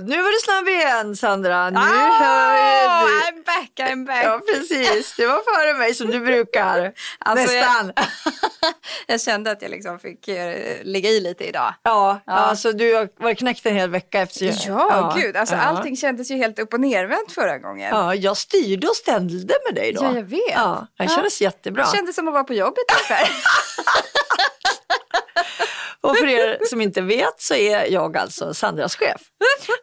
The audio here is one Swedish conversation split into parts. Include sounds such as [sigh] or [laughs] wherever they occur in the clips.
nu var du snabb igen Sandra. Nu Ah, hör du. I'm back, I'm back. Ja precis, det var före mig som du brukar. Alltså, Nästan. Jag, [laughs] jag kände att jag liksom fick eh, ligga i lite idag. Ja, Ja. alltså du varit knäckt en hel vecka efter. Ja, gud. Alltså, ja. Allting kändes ju helt upp och nervänt förra gången. Ja, jag styrde och ställde med dig då. Ja, jag vet. Ja, det Ja. kändes jättebra. Det kändes som att vara på jobbet ungefär. [laughs] Och för er som inte vet så är jag alltså Sandras chef.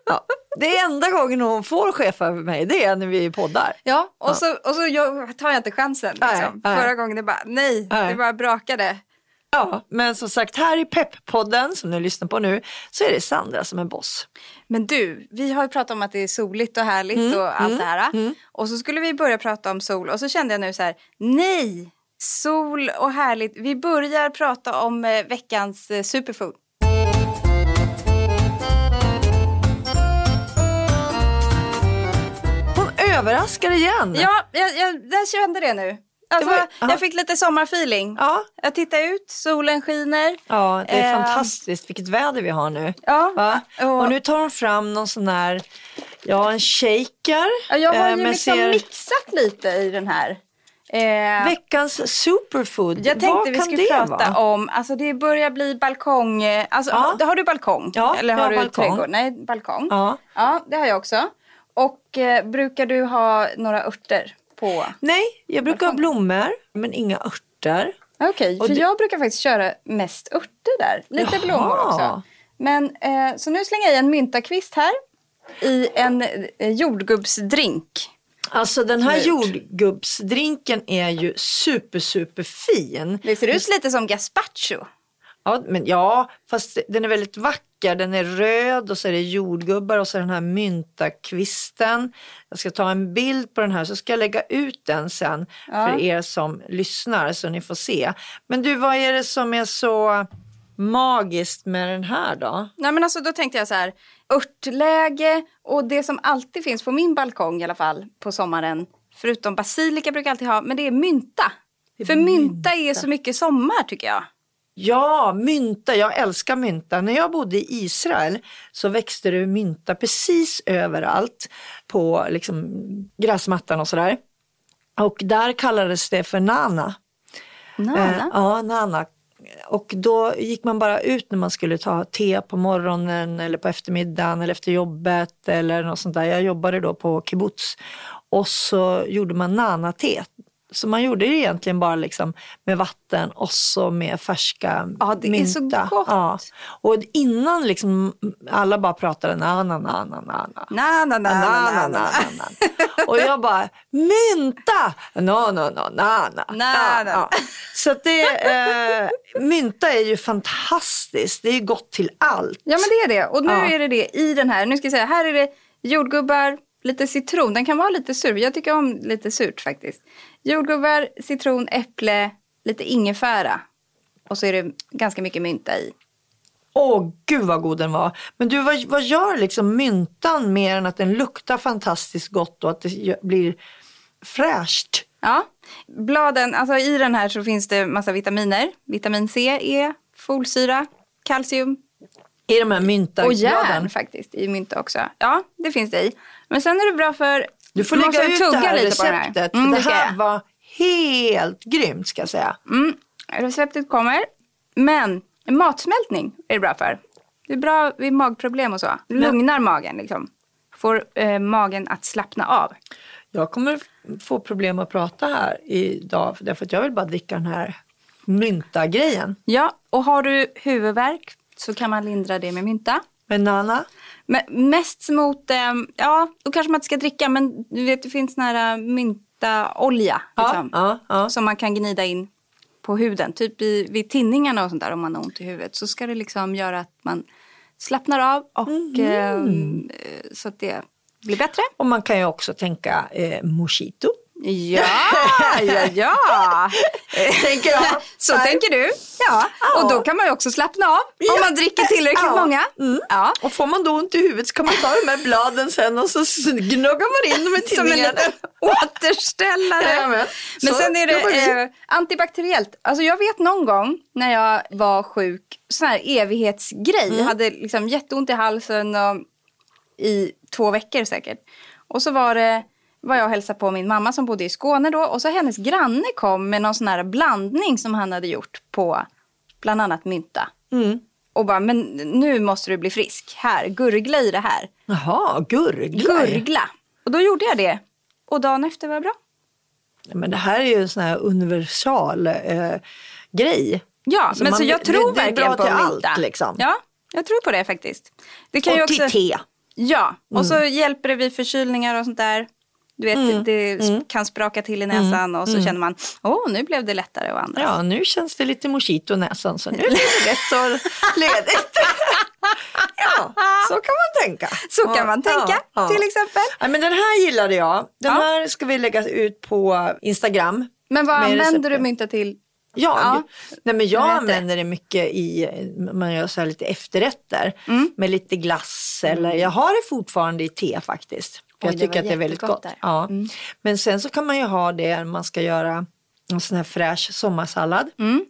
Ja. Det enda gången hon får chefa över mig, det är när vi poddar. ja, och så, och så jag, tar jag inte chansen. Liksom. nej. Förra gången det bara, nej, Nej. det bara brakade. Ja, men som sagt här i Pepp-podden som ni lyssnar på nu så är det Sandra som är boss. Men du, vi har ju pratat om att det är soligt och härligt Mm, och allt det här. Och så skulle vi börja prata om sol och så kände jag nu så här, nej, sol och härligt. Vi börjar prata om eh, veckans eh, superfood. Hon överraskar igen. Ja, jag, jag, jag kände det nu. Alltså, Det var- ja. Jag fick lite sommarfeeling. Ja. Jag tittar ut, solen skiner. Ja, det är Eh, fantastiskt vilket väder vi har nu. Ja, och- Och nu tar hon fram någon sån här, ja en shaker. Ja, jag har eh, ju liksom ser- mixat lite i den här. Eh, Veckans superfood, jag tänkte vi skulle det prata vara? om, alltså det börjar bli balkong, eh, alltså Ja. har, du balkong? Ja, Eller har har du balkong. trädgård? Nej, balkong. Ja. ja, det har jag också. Och eh, brukar du ha några örter på? Nej, jag brukar ha blommor men inga örter. Okej, Och för du- jag brukar faktiskt köra mest örter där. Lite Jaha. blommor också. Men, eh, så nu slänger jag i en myntakvist här i en eh, jordgubbsdrink. Alltså den här gjort. jordgubbsdrinken är ju super super fin. Det ser ut lite som gazpacho. Ja, men ja, fast den är väldigt vacker. Den är röd och så är det jordgubbar och så den här myntakvisten. Jag ska ta en bild på den här så ska jag lägga ut den sen för er som lyssnar så ni får se. Men du, vad är det som är så magiskt med den här då? Nej men alltså då tänkte jag så här, örtläge och det som alltid finns på min balkong i alla fall på sommaren, förutom basilika brukar jag alltid ha, men det är mynta. För mynta är så mycket sommar tycker jag. Ja, mynta. Jag älskar mynta. När jag bodde i Israel så växte det mynta precis överallt på liksom, gräsmattan och sådär. Och där kallades det för nana. Nana. Eh, ja, nana. Och då gick man bara ut när man skulle ta te på morgonen eller på eftermiddagen eller efter jobbet eller något sånt där. Jag jobbade då på kibbutz. Och så gjorde man nanate. Så man gjorde det egentligen bara liksom med vatten och så med färska Ja, det är mynta. så gott. Ja. Och innan liksom alla bara pratade nana, nana. Na, na, na, na, Na, na, na, na, na, na. Och jag bara, mynta! No, no, no, na, na. Na, Ja, na. ja. Så det, eh, mynta är ju fantastiskt. Det är gott till allt. Ja men det är det. Och nu Ja. är det det i den här. Nu ska jag säga, här är det jordgubbar, lite citron. Den kan vara lite sur. Jag tycker om lite surt faktiskt. Jordgubbar, citron, äpple, lite ingefära. Och så är det ganska mycket mynta i. Åh gud vad god den var. Men du, vad, vad gör liksom myntan mer än att den luktar fantastiskt gott och att det blir fräscht? Ja, bladen, alltså i den här så finns det massa vitaminer. Vitamin C, E, folsyra, kalcium I de här myntabladen. och järn faktiskt i mynta också. Ja, det finns det i. Men sen är det bra för... Du får lägga ut det här lite på den receptet. Mm, det det ska här jag. var helt grymt ska jag säga. Mm, receptet kommer. Men matsmältning är det bra för. Det är bra vid magproblem och så. Det lugnar magen liksom. Får eh, magen att slappna av. Jag kommer få problem att prata här idag för därför att jag vill bara dricka den här mynta-grejen. Ja, och har du huvudvärk så kan man lindra det med mynta. Med Nana? Men mest mot, eh, ja, då kanske man inte ska dricka, men du vet det finns här äh, myntaolja liksom, ja, ja. som man kan gnida in på huden. Typ i, vid tinningarna och sånt där om man har ont i huvudet. Så ska det liksom göra att man slappnar av och Mhm. eh, så att det blir bättre. Och man kan ju också tänka eh, mojito. Ja, [laughs] ja, ja. Tänker jag. Så tänker du. Ja. Och då kan man ju också slappna av om man dricker tillräckligt Ja. många. Mm. Ja. Och får man då ont i huvudet så kan man ta de här bladen sen och så gnuggar man in dem i Som en liten återställare. Jajamän. Men Så sen är det eh, antibakteriellt. Alltså jag vet någon gång när jag var sjuk, sån här evighetsgrej. Mm. Jag hade liksom jätteont i halsen och, i två veckor säkert. Och så var det var jag och hälsade på min mamma som bodde i Skåne då. Och så hennes granne kom med någon sån här blandning som han hade gjort på bland annat mynta. Mm. Och bara, men nu måste du bli frisk. Här, gurgla i det här. Jaha, gurgla. Gurgla. Och då gjorde jag det. Och dagen efter var jag bra. Men det här är ju en sån här universal eh, grej. Ja, Alltså men man- så jag det- tror det är verkligen bra på till mynta. allt, liksom. Ja, jag tror på det faktiskt. Det kan och ju också... till te. Ja, och Mm. så hjälper det vid förkylningar och sånt där. Du vet, det kan spraka till i näsan och så känner man, åh, nu blev det lättare att andas. Mm. Ja, nu känns det lite mojito i näsan så nu [laughs] är det lätt och ledigt. [laughs] ja, så kan man tänka. Så kan man tänka, till exempel. Ja, men den här gillade jag. Den Ja. här ska vi lägga ut på Instagram. Men vad använder du mynta till? Jag? Ja. Nej, men jag använder det mycket i, man gör så lite efterrätter Mm. med lite glass eller jag har det fortfarande i te faktiskt. För Oj, jag tycker att det är väldigt gott. där. Mm. Ja. Men sen så kan man ju ha det när man ska göra en sån här fräsch sommarsallad. Mm.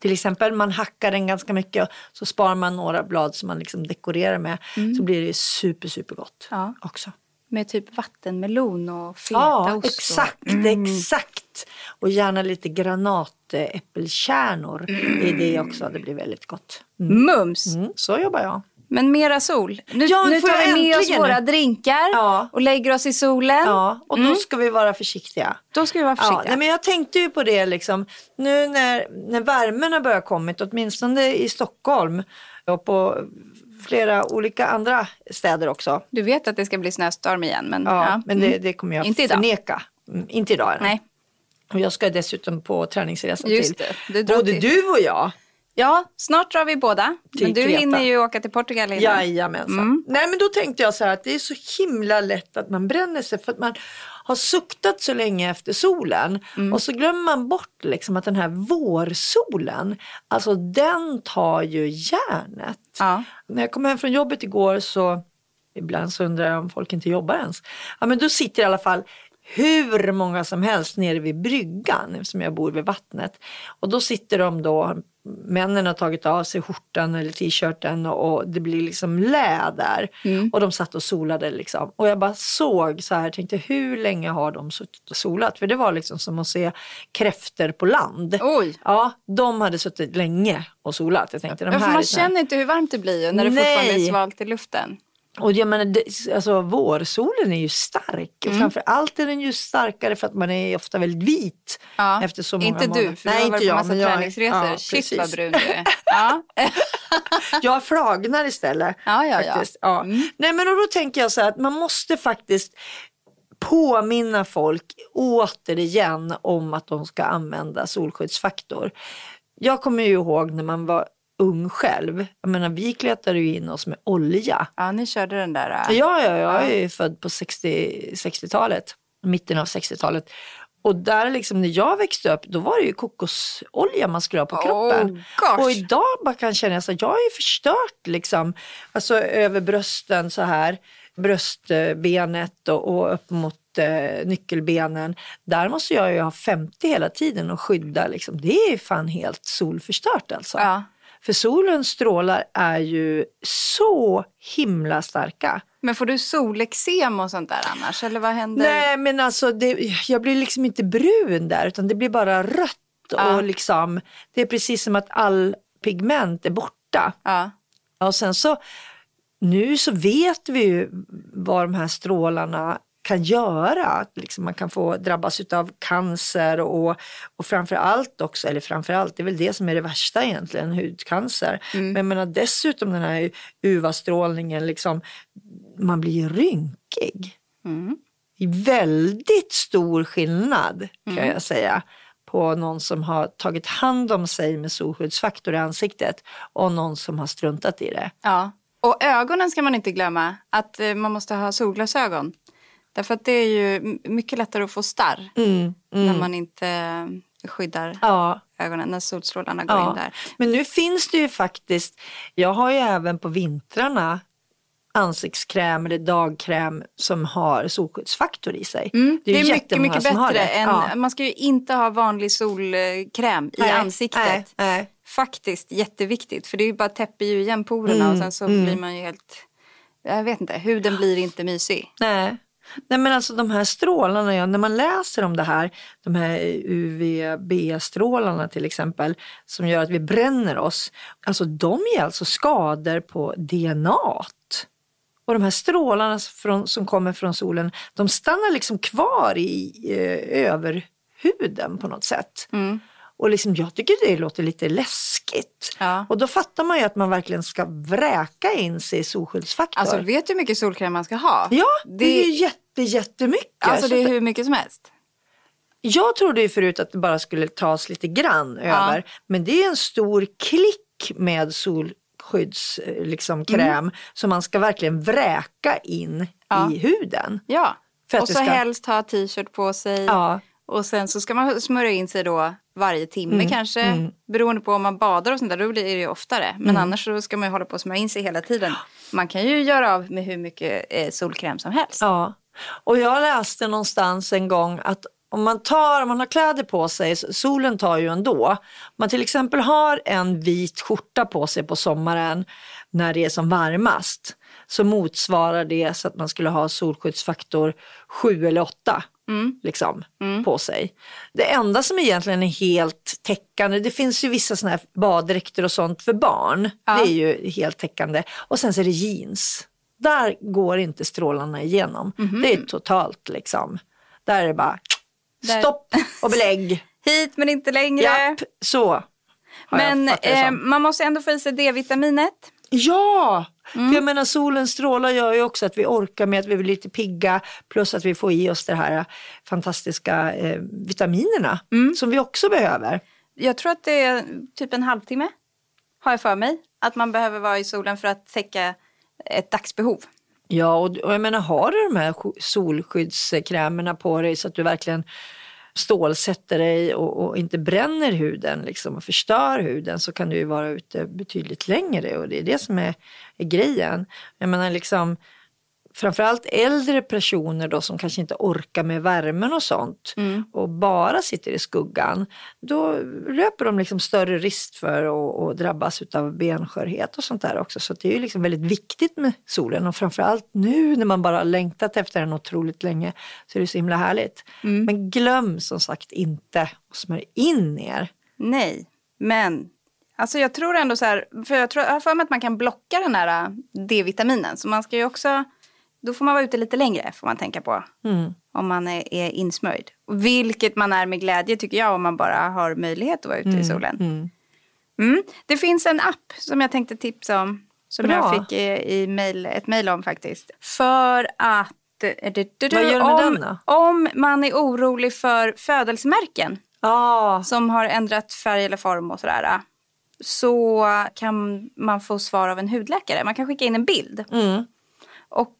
Till exempel man hackar den ganska mycket och så sparar man några blad som man liksom dekorerar med. Så blir det super super gott Mm. Ja. också. Med typ vattenmelon och Ja, fetaost. och- exakt, Mm. exakt. Och gärna lite granatäppelkärnor i det också. Det blir väldigt gott. Mums! Mm, så jobbar jag. Men mera sol. Nu, Ja, nu tar vi med oss våra drinkar Ja. och lägger oss i solen. Ja, och då ska vi vara försiktiga. Då ska vi vara Ja, försiktiga. nej, men jag tänkte ju på det liksom, nu när, när värmen har börjat kommit, åtminstone i Stockholm och på flera olika andra städer också. Du vet att det ska bli snöstorm igen. Men, Ja, ja. men det, Mm. det kommer jag Inte idag. förneka. Mm, inte idag. Nej. Och jag ska dessutom på träningsresa Just till det, du både till- du och jag. Ja, snart drar vi båda. Till men du Kreta. hinner ju åka till Portugal innan. Jajamensan. Mm. Nej men då tänkte jag så här att det är så himla lätt att man bränner sig för att man har suktat så länge efter solen Mm. och så glömmer man bort liksom att den här vårsolen, alltså den tar ju järnet. Ja. När jag kom hem från jobbet igår så ibland så undrar jag om folk inte jobbar ens. Ja men då sitter i alla fall hur många som helst nere vid bryggan eftersom jag bor vid vattnet. Och då sitter de då, männen har tagit av sig skjortan eller t-shirten och, det blir liksom lä där. Och de satt och solade liksom. Och jag bara såg så här, tänkte hur länge har de suttit och solat? För det var liksom som att se kräfter på land. Oj. Ja, de hade suttit länge och solat. Jag tänkte, de här man känner inte hur varmt det blir ju när det Nej. fortfarande är svalt i luften. Och jag menar, det, alltså, vårsolen är ju stark. Och framför allt är den ju starkare för att man är ofta väldigt vit. Ja. Efter så många inte månader. du, för Nej, du har inte varit på jag, massa jag- träningsresor. ja, Shit vad brun du är. [laughs] Ja. [laughs] Jag flagnar istället. Ja, ja, ja. faktiskt. ja. Nej, men och då tänker jag så här att man måste faktiskt påminna folk återigen om att de ska använda solskyddsfaktor. Jag kommer ju ihåg när man var ung själv. Jag menar, vi kletade ju in oss med olja. ja, ni körde den där. äh, Ja, ja, jag är ju född på 60 60-talet, mitten av 60-talet. Och där liksom när jag växte upp, då var det ju kokosolja man skulle ha på kroppen. Oh, och idag bara kan jag känna att jag är förstört liksom. Alltså över brösten så här, bröstbenet och, och upp mot eh, nyckelbenen. Där måste jag ju ha 50 hela tiden och skydda liksom. Det är fan helt solförstört alltså. Ja. För solens strålar är ju så himla starka. Men får du solexem och sånt där annars? Eller vad händer? Nej men alltså det, jag blir liksom inte brun där utan det blir bara rött Ja. och liksom det är precis som att all pigment är borta. Ja. Och sen så nu så vet vi ju vad de här strålarna kan göra. Att liksom man kan få drabbas av cancer och, och framför allt också, eller framför allt, det är väl det som är det värsta egentligen, hudcancer. Men jag menar dessutom den här UVA-strålningen, liksom, man blir rynkig. Väldigt stor skillnad kan jag säga på någon som har tagit hand om sig med solskyddsfaktor i ansiktet och någon som har struntat i det. Ja. Och ögonen ska man inte glömma. Att eh, man måste ha solglasögon. Därför att det är ju mycket lättare att få starr. När man inte skyddar Ja, ögonen. När solstrålarna går in ja. där. Men nu finns det ju faktiskt, jag har ju även på vintrarna ansiktskräm eller dagkräm som har solskyddsfaktor i sig. Mm, det är, mycket, jättemånga mycket har bättre det. än... Ja. Man ska ju inte ha vanlig solkräm i Nej, ansiktet. nej, nej. Faktiskt jätteviktigt. För det är ju bara täpper ju igen porerna Mm, och sen så blir man ju helt... Jag vet inte, huden blir inte mysig. Nej. Nej men alltså de här strålarna, ja, när man läser om det här, de här UVB-strålarna till exempel, som gör att vi bränner oss, alltså de ger alltså skador på DNA. Och de här strålarna från, som kommer från solen, de stannar liksom kvar i eh, överhuden på något sätt. Mm. Och liksom, jag tycker det låter lite läskigt. Ja. Och då fattar man ju att man verkligen ska vräka in sig i solskyddsfaktor. Alltså vet du hur mycket solkräm man ska ha? Ja, det, Det- är ju jätte, jättemycket. Alltså Så det är hur mycket som helst. Jag trodde ju förut att det bara skulle tas lite grann över. Men det är en stor klick med solskydds eh, liksom, kräm som man ska verkligen vräka in Mm. Ja. i huden. Ja. Och så ska- helst ha t-shirt på sig. Ja. Och sen så ska man smörja in sig då varje timme Mm, kanske. Beroende på om man badar och sånt där, då blir det ju oftare. Men Mm. annars så ska man ju hålla på och smörja in sig hela tiden. Man kan ju göra av med hur mycket eh, solkräm som helst. Ja, och jag läste någonstans en gång att om man, tar, om man har kläder på sig, solen tar ju ändå. Om man till exempel har en vit skjorta på sig på sommaren när det är som varmast så motsvarar det så att man skulle ha solskyddsfaktor 7 eller 8 liksom, på sig. Det enda som egentligen är helt täckande, det finns ju vissa sådana här baddräkter och sånt för barn. Det är ju helt täckande. Och sen så är det jeans. Där går inte strålarna igenom. Det är totalt liksom. Där är det bara Där- stopp och belägg. [laughs] Hit men inte längre. Japp, så. Men eh, man måste ändå få i sig D-vitaminet. Ja! Mm. För jag menar solens strålar gör ju också att vi orkar med att vi blir lite pigga plus att vi får i oss de här fantastiska eh, vitaminerna Mm. som vi också behöver. Jag tror att det är typ en halvtimme. Har jag för mig. Att man behöver vara i solen för att täcka ett dagsbehov. Ja, och, och jag menar har du de här sk- solskyddskrämerna på dig så att du verkligen stålsätter dig och, och inte bränner huden liksom, och förstör huden så kan du ju vara ute betydligt längre och det är det som är, är grejen. Jag menar liksom framförallt äldre personer då som kanske inte orkar med värmen och sånt och bara sitter i skuggan. Då löper de liksom större risk för att, drabbas av benskörhet och sånt där också. Så det är ju liksom väldigt viktigt med solen och framförallt nu när man bara har längtat efter den otroligt länge så är det så himla härligt. Men glöm som sagt inte att smörja in er. Nej, men alltså jag tror ändå så här, för jag, tror, jag har för mig att man kan blocka den här äh, D-vitaminen. Så man ska ju också, då får man vara ute lite längre får man tänka på. Om man är, är insmörjd. Vilket man är med glädje tycker jag om man bara har möjlighet att vara ute i solen. Mm. Det finns en app som jag tänkte tipsa om. Som Bra. jag fick i, i mail, ett mejl om faktiskt. För att... eh, du, du, du, Vad gör du med om, den då? Om man är orolig för födelsemärken Ja, som har ändrat färg eller form och sådär. Så kan man få svar av en hudläkare. Man kan skicka in en bild. Eh,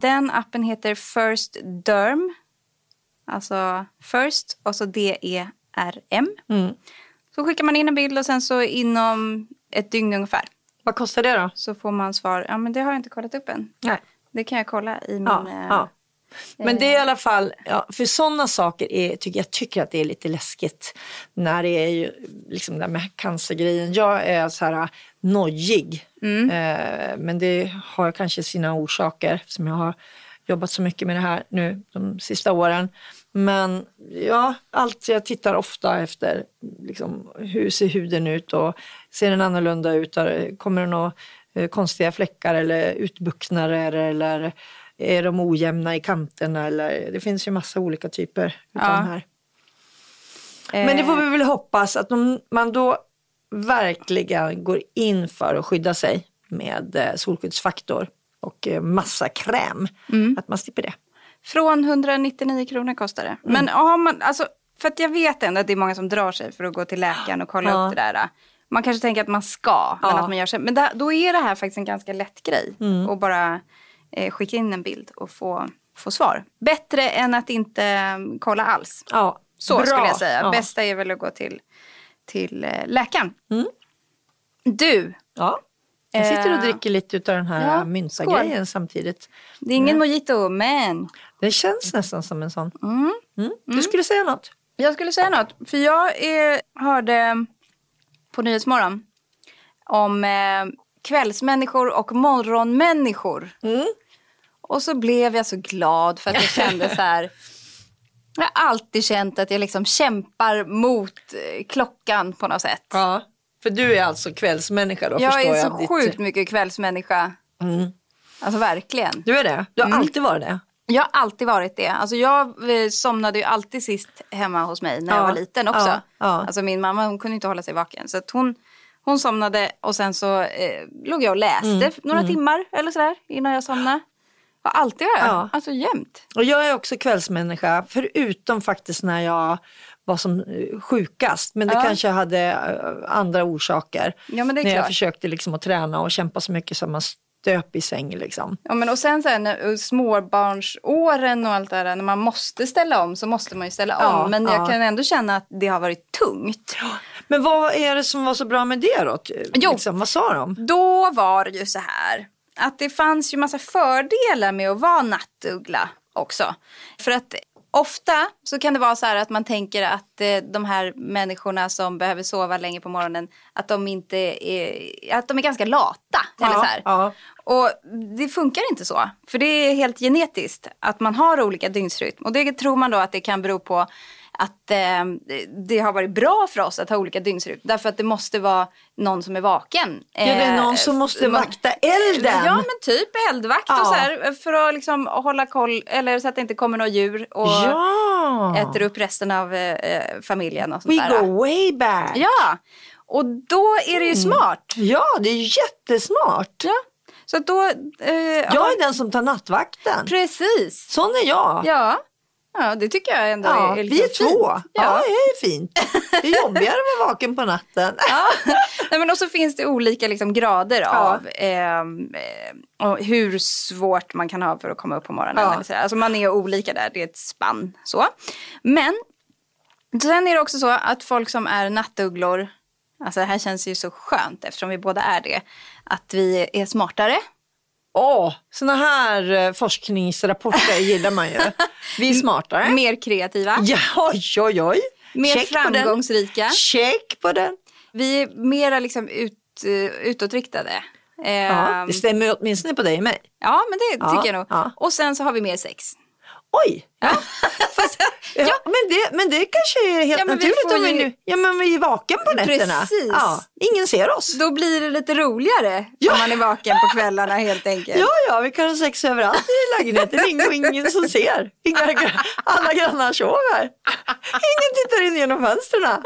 Den appen heter First Derm. Alltså First och så D-E-R-M. Så skickar man in en bild och sen så inom ett dygn ungefär Vad kostar det då? så får man svar. Ja men det har jag inte kollat upp än. Nej. Det kan jag kolla i min... Ja, eh, ja. Men det är i alla fall, ja, för sådana saker är, tycker jag tycker att det är lite läskigt. När det är ju liksom det med cancergrejen. Jag är så här nojig. Eh, men det har kanske sina orsaker som jag har jobbat så mycket med det här nu de sista åren. Men ja, allt, jag tittar ofta efter liksom, hur ser huden ut och ser den annorlunda ut? Kommer det några eh, konstiga fläckar eller utbuktnader eller är de ojämna i kanterna? Eller, det finns ju massa olika typer Ja. de här. Men det får vi väl hoppas att de, man då verkligen går in för att skydda sig med eh, solskyddsfaktor och eh, massa kräm. Att man slipper det. Från 199 kronor kostar det. Mm. Men har man, alltså, för att jag vet ändå att det är många som drar sig för att gå till läkaren och kolla Ja. upp det där. Man kanske tänker att man ska, men Ja. att man gör sig. Men där, då är det här faktiskt en ganska lätt grej. Mm. Och bara eh, skicka in en bild och få, få svar. Bättre än att inte eh, kolla alls. Ja, Så bra. skulle jag säga. Ja. Bästa är väl att gå till, till eh, läkaren. Mm. Du, Ja. Jag sitter och Eh, dricker lite av den här ja, mynta-grejen samtidigt. det är ingen mojito, men Den känns nästan som en sån. Mm. Mm. Du skulle säga något? Jag skulle säga något. För jag eh, hörde på Nyhetsmorgon om eh, kvällsmänniskor och morgonmänniskor. Och så blev jag så glad för att jag kände så här. [laughs] Jag har alltid känt att jag liksom kämpar mot eh, klockan på något sätt. Ja. För du är alltså kvällsmänniska då jag är jag. så ditt- sjukt mycket kvällsmänniska. Alltså verkligen. Du är det? Du har alltid varit det? Jag har alltid varit det. Alltså jag eh, somnade ju alltid sist hemma hos mig när jag Ja, var liten också. ja, ja. Alltså min mamma hon kunde inte hålla sig vaken. Så att hon, hon somnade och sen så eh, låg jag och läste Mm, några timmar eller sådär innan jag somnade. Jag har alltid varit Ja. Alltså jämt. Och jag är också kvällsmänniska, förutom faktiskt när jag var som eh, sjukast. Men det Ja. kanske hade eh, andra orsaker. Ja, när jag klart. försökte liksom att träna och kämpa så mycket som man stöp i säng. Liksom. Ja, men och sen så här, när, småbarnsåren och allt det där. När man måste ställa om så måste man ju ställa om. Ja, men ja. jag kan ändå känna att det har varit tungt. Men vad är det som var så bra med det då? Jo. Liksom, vad sa de? Då var det ju så här att det fanns ju massa fördelar med att vara nattuggla också. För att ofta så kan det vara så här att man tänker att eh, de här människorna som behöver sova länge på morgonen att de inte är, att de är ganska lata. eller så ja. Och det funkar inte så. För det är helt genetiskt att man har olika dygnsrytm. Och det tror man då att det kan bero på att eh, det har varit bra för oss att ha olika dygnsrytm. Därför att det måste vara någon som är vaken. Ja, det är någon som Eh, måste ma- vakta elden. Ja men typ eldvakt Ja. och så här. För att liksom hålla koll, eller så att det inte kommer några djur och ja. äter upp resten av eh, familjen och sånt We där. go way back. Ja, och då är det ju smart. Ja, det är jättesmart. Ja. Så då... Eh, Jag är den som tar nattvakten. Precis. Sån är jag. Ja. Ja, det tycker jag ändå Ja, är, är vi är liksom två. fint. Ja. Ja. det är fint. Det är jobbigare att vara vaken på natten. [laughs] Ja. Nej, men och så finns det olika liksom, grader Ja. av ehm, eh, hur svårt man kan ha för att komma upp på morgonen. Ja. Eller så. Alltså man är olika där, det är ett spann. Så. Men sen är det också så att folk som är nattugglor, alltså det här känns ju så skönt eftersom vi båda är det, att vi är smartare. Åh, såna här eh, forskningsrapporter gillar man ju. Vi är [laughs] smartare. Mer kreativa, Ja, oj, oj, oj. mer Check på den. framgångsrika. Check på den. Vi är mera liksom ut, eh, utåtriktade. Ja, Ehm, det stämmer åtminstone på dig och mig. ja, men det Ja, tycker jag nog. ja. Och sen så har vi mer sex. Oj, [laughs] Fast, ja, Men, det, men det kanske är helt Ja, naturligt om vi nu... Ja, men vi är vaken på nätterna. Precis. Ja, ingen ser oss. Då blir det lite roligare Ja. om man är vaken på kvällarna helt enkelt. Ja, ja, vi kan ha sex överallt i lägenheten. Ingen, ingen som ser. Inga, alla grannar sover. Ingen tittar in genom fönstren.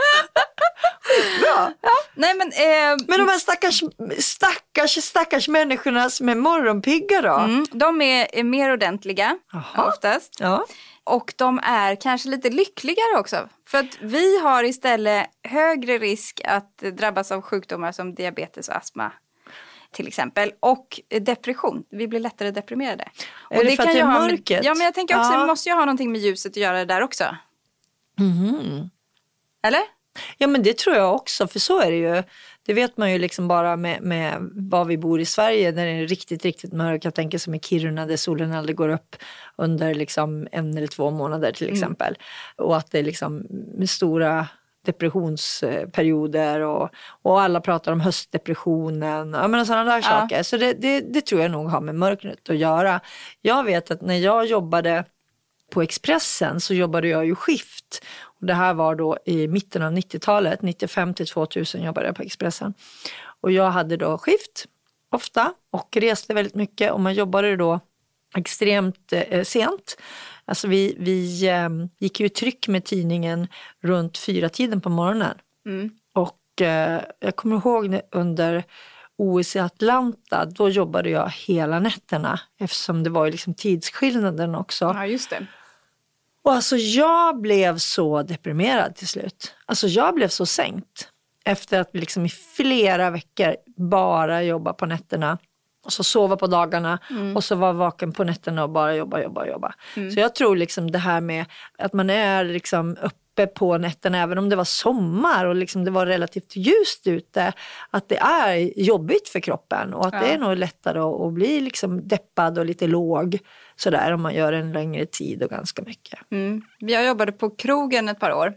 Bra. Nej men, eh, Men de här stackars, stackars, stackars människorna som är morgonpigga då? mm, de är, är mer ordentliga Jaha. oftast. Ja. Och de är kanske lite lyckligare också. För att vi har istället högre risk att drabbas av sjukdomar som diabetes och astma. Till exempel. Och depression. Vi blir lättare deprimerade. Är och det för att det är ha med- mörkret? Ja men jag tänker också, Ja. det måste ju ha någonting med ljuset att göra där också. Mhm. Eller? Ja men det tror jag också, för så är det ju. Det vet man ju liksom bara med, med var vi bor i Sverige när det är riktigt, riktigt mörkt. Jag tänker som i Kiruna där solen aldrig går upp under liksom en eller två månader till exempel. Och att det är liksom med stora depressionsperioder och, och alla pratar om höstdepressionen. Jag menar sådana där Ja. saker. Så det, det, det tror jag nog har med mörkret att göra. Jag vet att när jag jobbade på Expressen så jobbade jag ju skift. Och det här var då i mitten av 90-talet, 95 till 2000 jobbade jag på Expressen. Och jag hade då skift ofta och reste väldigt mycket och man jobbade då extremt eh, sent. Alltså vi, vi eh, gick ju i tryck med tidningen runt fyra tiden på morgonen. Och eh, jag kommer ihåg under OS i Atlanta, då jobbade jag hela nätterna eftersom det var ju liksom tidsskillnaden också. Ja just det. Och alltså jag blev så deprimerad till slut. Alltså jag blev så sänkt. Efter att liksom i flera veckor bara jobba på nätterna. Och så sova på dagarna och så vara vaken på nätterna och bara jobba, jobba, jobba. Så jag tror liksom det här med att man är liksom uppe på nätterna även om det var sommar och liksom det var relativt ljust ute. Att det är jobbigt för kroppen och att det är nog lättare att, bli liksom deppad och lite låg sådär om man gör en längre tid och ganska mycket. Mm. Jag jobbade på krogen ett par år.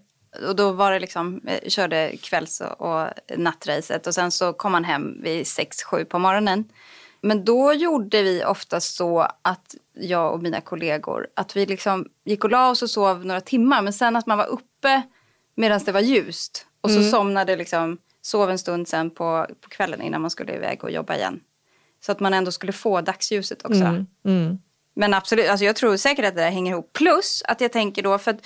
Och då var det liksom, eh, körde kvälls och nattracet och sen så kom man hem vid 6-7 på morgonen. Men då gjorde vi ofta så att jag och mina kollegor, att vi liksom gick och la oss och sov några timmar men sen att man var uppe medan det var ljust. Och så somnade liksom, sov en stund sen på, på kvällen innan man skulle iväg och jobba igen. Så att man ändå skulle få dagsljuset också. Men absolut, alltså jag tror säkert att det där hänger ihop. Plus att jag tänker då, för att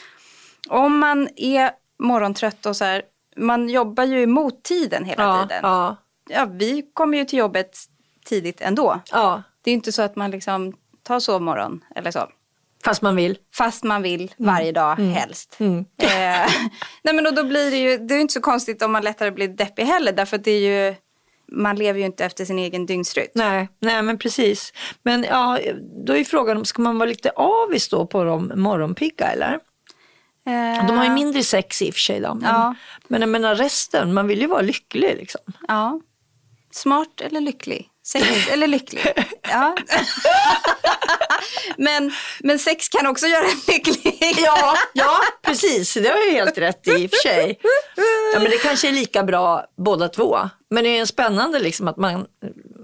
om man är morgontrött och så här, man jobbar ju emot tiden hela Ja, tiden. ja, Ja, vi kommer ju till jobbet tidigt ändå. ja, Det är inte så att man liksom tar sovmorgon eller så. fast man vill. Fast man vill varje dag helst. [laughs] Eh, nej men och då blir det ju, det är ju inte så konstigt om man lättare blir deppig heller. Därför att det är ju, man lever ju inte efter sin egen dygnsrytm. Nej, nej men precis. Men ja, då är frågan om ska man vara lite avis då på de morgonpigga eller? Eh, De har ju mindre sex i och för sig då. Men, Ja. men jag menar resten, man vill ju vara lycklig liksom. Ja. Smart eller lycklig? Sex [laughs] eller lycklig? Ja. [laughs] men, men sex kan också göra en lycklig. Ja, ja precis. Det har jag helt rätt i och för sig. Ja, men det kanske är lika bra båda två. Men det är ju spännande liksom att man,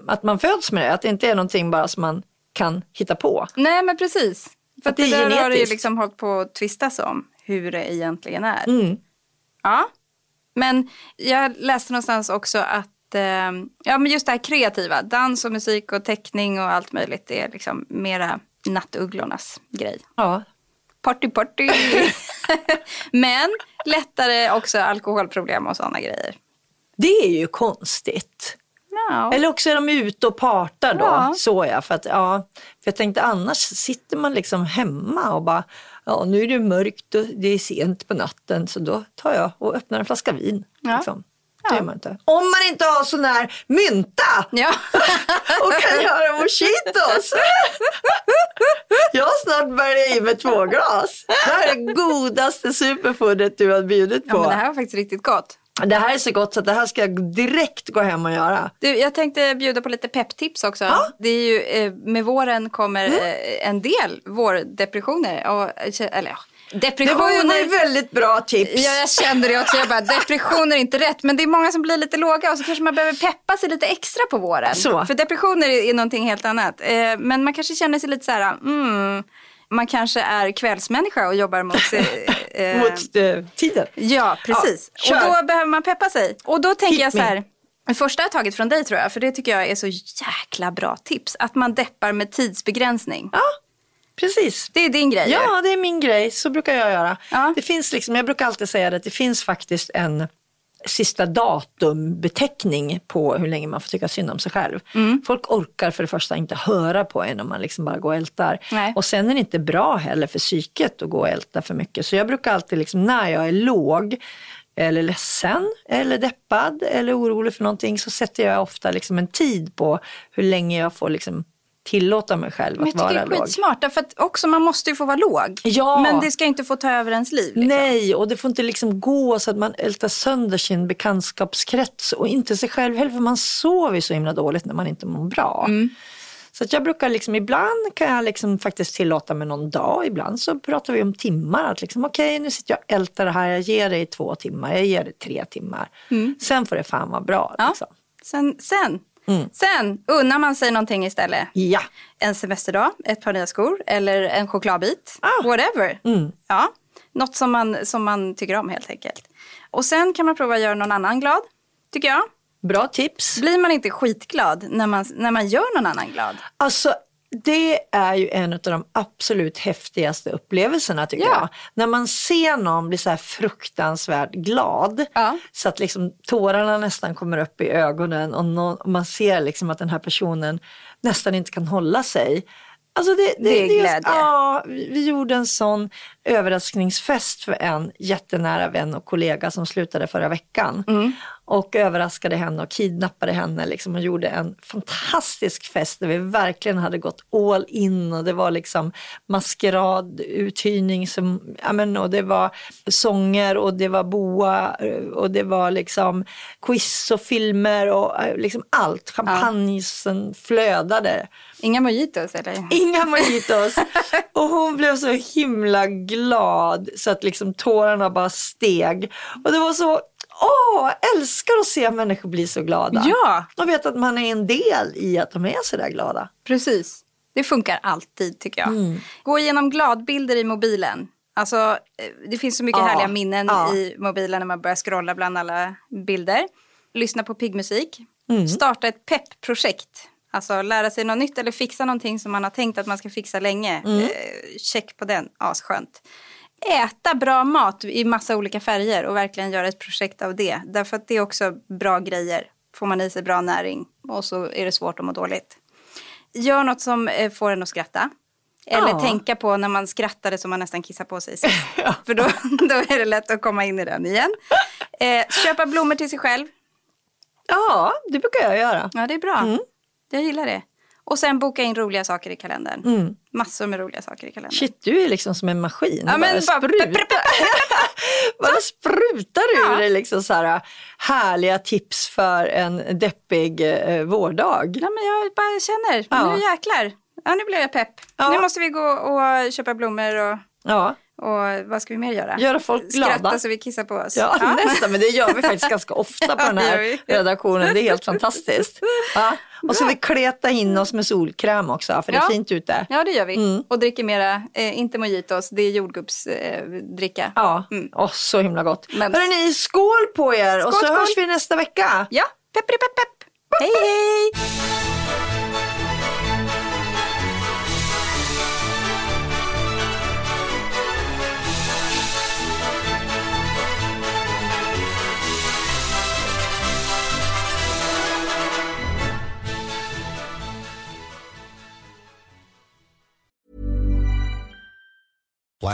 att man föds med det. Att det inte är någonting bara som man kan hitta på. Nej men precis. För att det det, är där har det ju genetiskt. liksom hållit på att tvistas om hur det egentligen är. Mm. Ja. Men jag läste någonstans också att eh, ja, men just det här kreativa, dans och musik och teckning och allt möjligt, det är liksom mera nattugglornas grej. Ja, Party party! [laughs] [laughs] men lättare också alkoholproblem och sådana grejer. det är ju konstigt. Ja. Eller också är de ute och partar då. Ja. Så ja, för att ja. För jag tänkte annars sitter man liksom hemma och bara, ja nu är det mörkt och det är sent på natten så då tar jag och öppnar en flaska vin. Ja. Liksom. Det gör man inte. Om man inte har sån här mynta Ja. [laughs] och kan göra mojitos. [laughs] jag har snart börjat i med två glas. Det här är det godaste superfoodet du har bjudit på. ja, men det här var faktiskt riktigt gott. det här är så gott så det här ska jag direkt gå hem och göra. Du, jag tänkte bjuda på lite pepptips också. Ja. Det är ju, eh, med våren kommer eh, en del vårdepressioner. Och, eller ja, Det depressioner. var ju, var ju väldigt bra tips. Ja, jag kände det också. Jag bara, depression är inte rätt. Men det är många som blir lite låga och så kanske man behöver peppa sig lite extra på våren. Så. För depressioner är, är någonting helt annat. Eh, men man kanske känner sig lite så här, mm, Man kanske är kvällsmänniska och jobbar mot... [laughs] eh, Mot eh, tiden. Ja, precis. Ja, och då behöver man peppa sig. Och då tänker Hit jag så här. Det första jag har tagit från dig tror jag, för det tycker jag är så jäkla bra tips. Att man deppar med tidsbegränsning. Ja, precis. Det är din grej. Ja, det är min grej. Så brukar jag göra. Ja. Det finns liksom, jag brukar alltid säga att det finns faktiskt en sista datumbeteckning på hur länge man får tycka synd om sig själv. Mm. Folk orkar för det första inte höra på en om man liksom bara går och ältar. Nej. Och sen är det inte bra heller för psyket att gå och älta för mycket. Så jag brukar alltid, liksom, när jag är låg eller ledsen eller deppad eller orolig för någonting så sätter jag ofta liksom en tid på hur länge jag får liksom tillåta mig själv Men att jag tycker vara det är låg. skitsmart, därför att också man måste ju få vara låg. Ja. Men det ska inte få ta över ens liv. Liksom. Nej, och det får inte liksom gå så att man ältar sönder sin bekantskapskrets och inte sig själv heller, för man sover ju så himla dåligt när man inte mår bra. Mm. Så att jag brukar liksom, ibland kan jag liksom faktiskt tillåta mig någon dag, ibland så pratar vi om timmar. Att liksom, okej, nu sitter jag och ältar det här, jag ger dig två timmar, jag ger dig tre timmar. Sen får det fan vara bra. Mm. Ja. Liksom. Sen, sen, Mm. sen unnar man sig någonting istället. Ja, En semesterdag, ett par nya skor eller en chokladbit. Ah. Whatever. Mm. Ja, något som man, som man tycker om helt enkelt. Och sen kan man prova att göra någon annan glad, tycker jag. bra tips. Blir man inte skitglad när man, när man gör någon annan glad? Alltså, det är ju en av de absolut häftigaste upplevelserna tycker Ja. jag. När man ser någon bli så här fruktansvärt glad. Ja. Så att liksom tårarna nästan kommer upp i ögonen och, någon, och man ser liksom att den här personen nästan inte kan hålla sig. Alltså det, det, Det är glädje. Ja, vi, vi gjorde en sån överraskningsfest för en jättenära vän och kollega som slutade förra veckan. Mm. Och överraskade henne och kidnappade henne liksom och gjorde en fantastisk fest där vi verkligen hade gått all in och det var liksom maskeraduthyrning som, ja men, och det var sånger och det var boa och det var liksom quiz och filmer och eh, liksom allt. Champagnesen flödade. Inga mojitos eller? Inga [laughs] mojitos. och hon blev så himla glad så att liksom tårarna bara steg. Och det var så, åh, älskar att se människor bli så glada. Ja. Och veta att man är en del i att de är så där glada. Precis. Det funkar alltid tycker jag. Mm. Gå igenom gladbilder i mobilen. Alltså, eh, det finns så mycket Ja, härliga minnen ja. i mobilen när man börjar scrolla bland alla bilder. Lyssna på piggmusik. Mm. Starta ett peppprojekt. Alltså lära sig något nytt eller fixa någonting som man har tänkt att man ska fixa länge. Mm. Eh, check på den, asskönt. Äta bra mat i massa olika färger och verkligen göra ett projekt av det. Därför att det är också bra grejer. Får man i sig bra näring och så är det svårt att må dåligt. Gör något som eh, får en att skratta. Eller Ja. tänka på när man skrattade så man nästan kissar på sig. sist. [laughs] För då, [laughs] då är det lätt att komma in i den igen. Eh, köpa blommor till sig själv. Ja, det brukar jag göra. Ja, det är bra. Mm. Jag gillar det. Och sen boka in roliga saker i kalendern. Massor med roliga saker i kalendern. Mm. Shit, du är liksom som en maskin. Ja, men bara- sprutar, [laughs] bara sprutar ur Ja. dig liksom så här, härliga tips för en deppig eh, vårdag. Ja, men jag bara känner, Ja. nu jäklar. Ja, nu blev jag pepp. Ja. Nu måste vi gå och köpa blommor och, Ja, och vad ska vi mer göra? göra folk glada. Skratta så vi kissar på oss. Ja, nästan, men det gör vi faktiskt ganska [laughs] ofta på Ja, den här redaktionen. Det är helt fantastiskt. Ja. Och så vi kleta in oss med solkräm också, för det är Ja. fint ute. Ja, det gör vi. Mm. Och dricker mera, eh, inte mojitos, det är jordgubbsdricka. Eh. Ja, Mm. Åh, så himla gott. Men- Hörrni, skål på er och så Skål, skål. hörs vi nästa vecka. ja, peppri pepp pepp. Hej hej!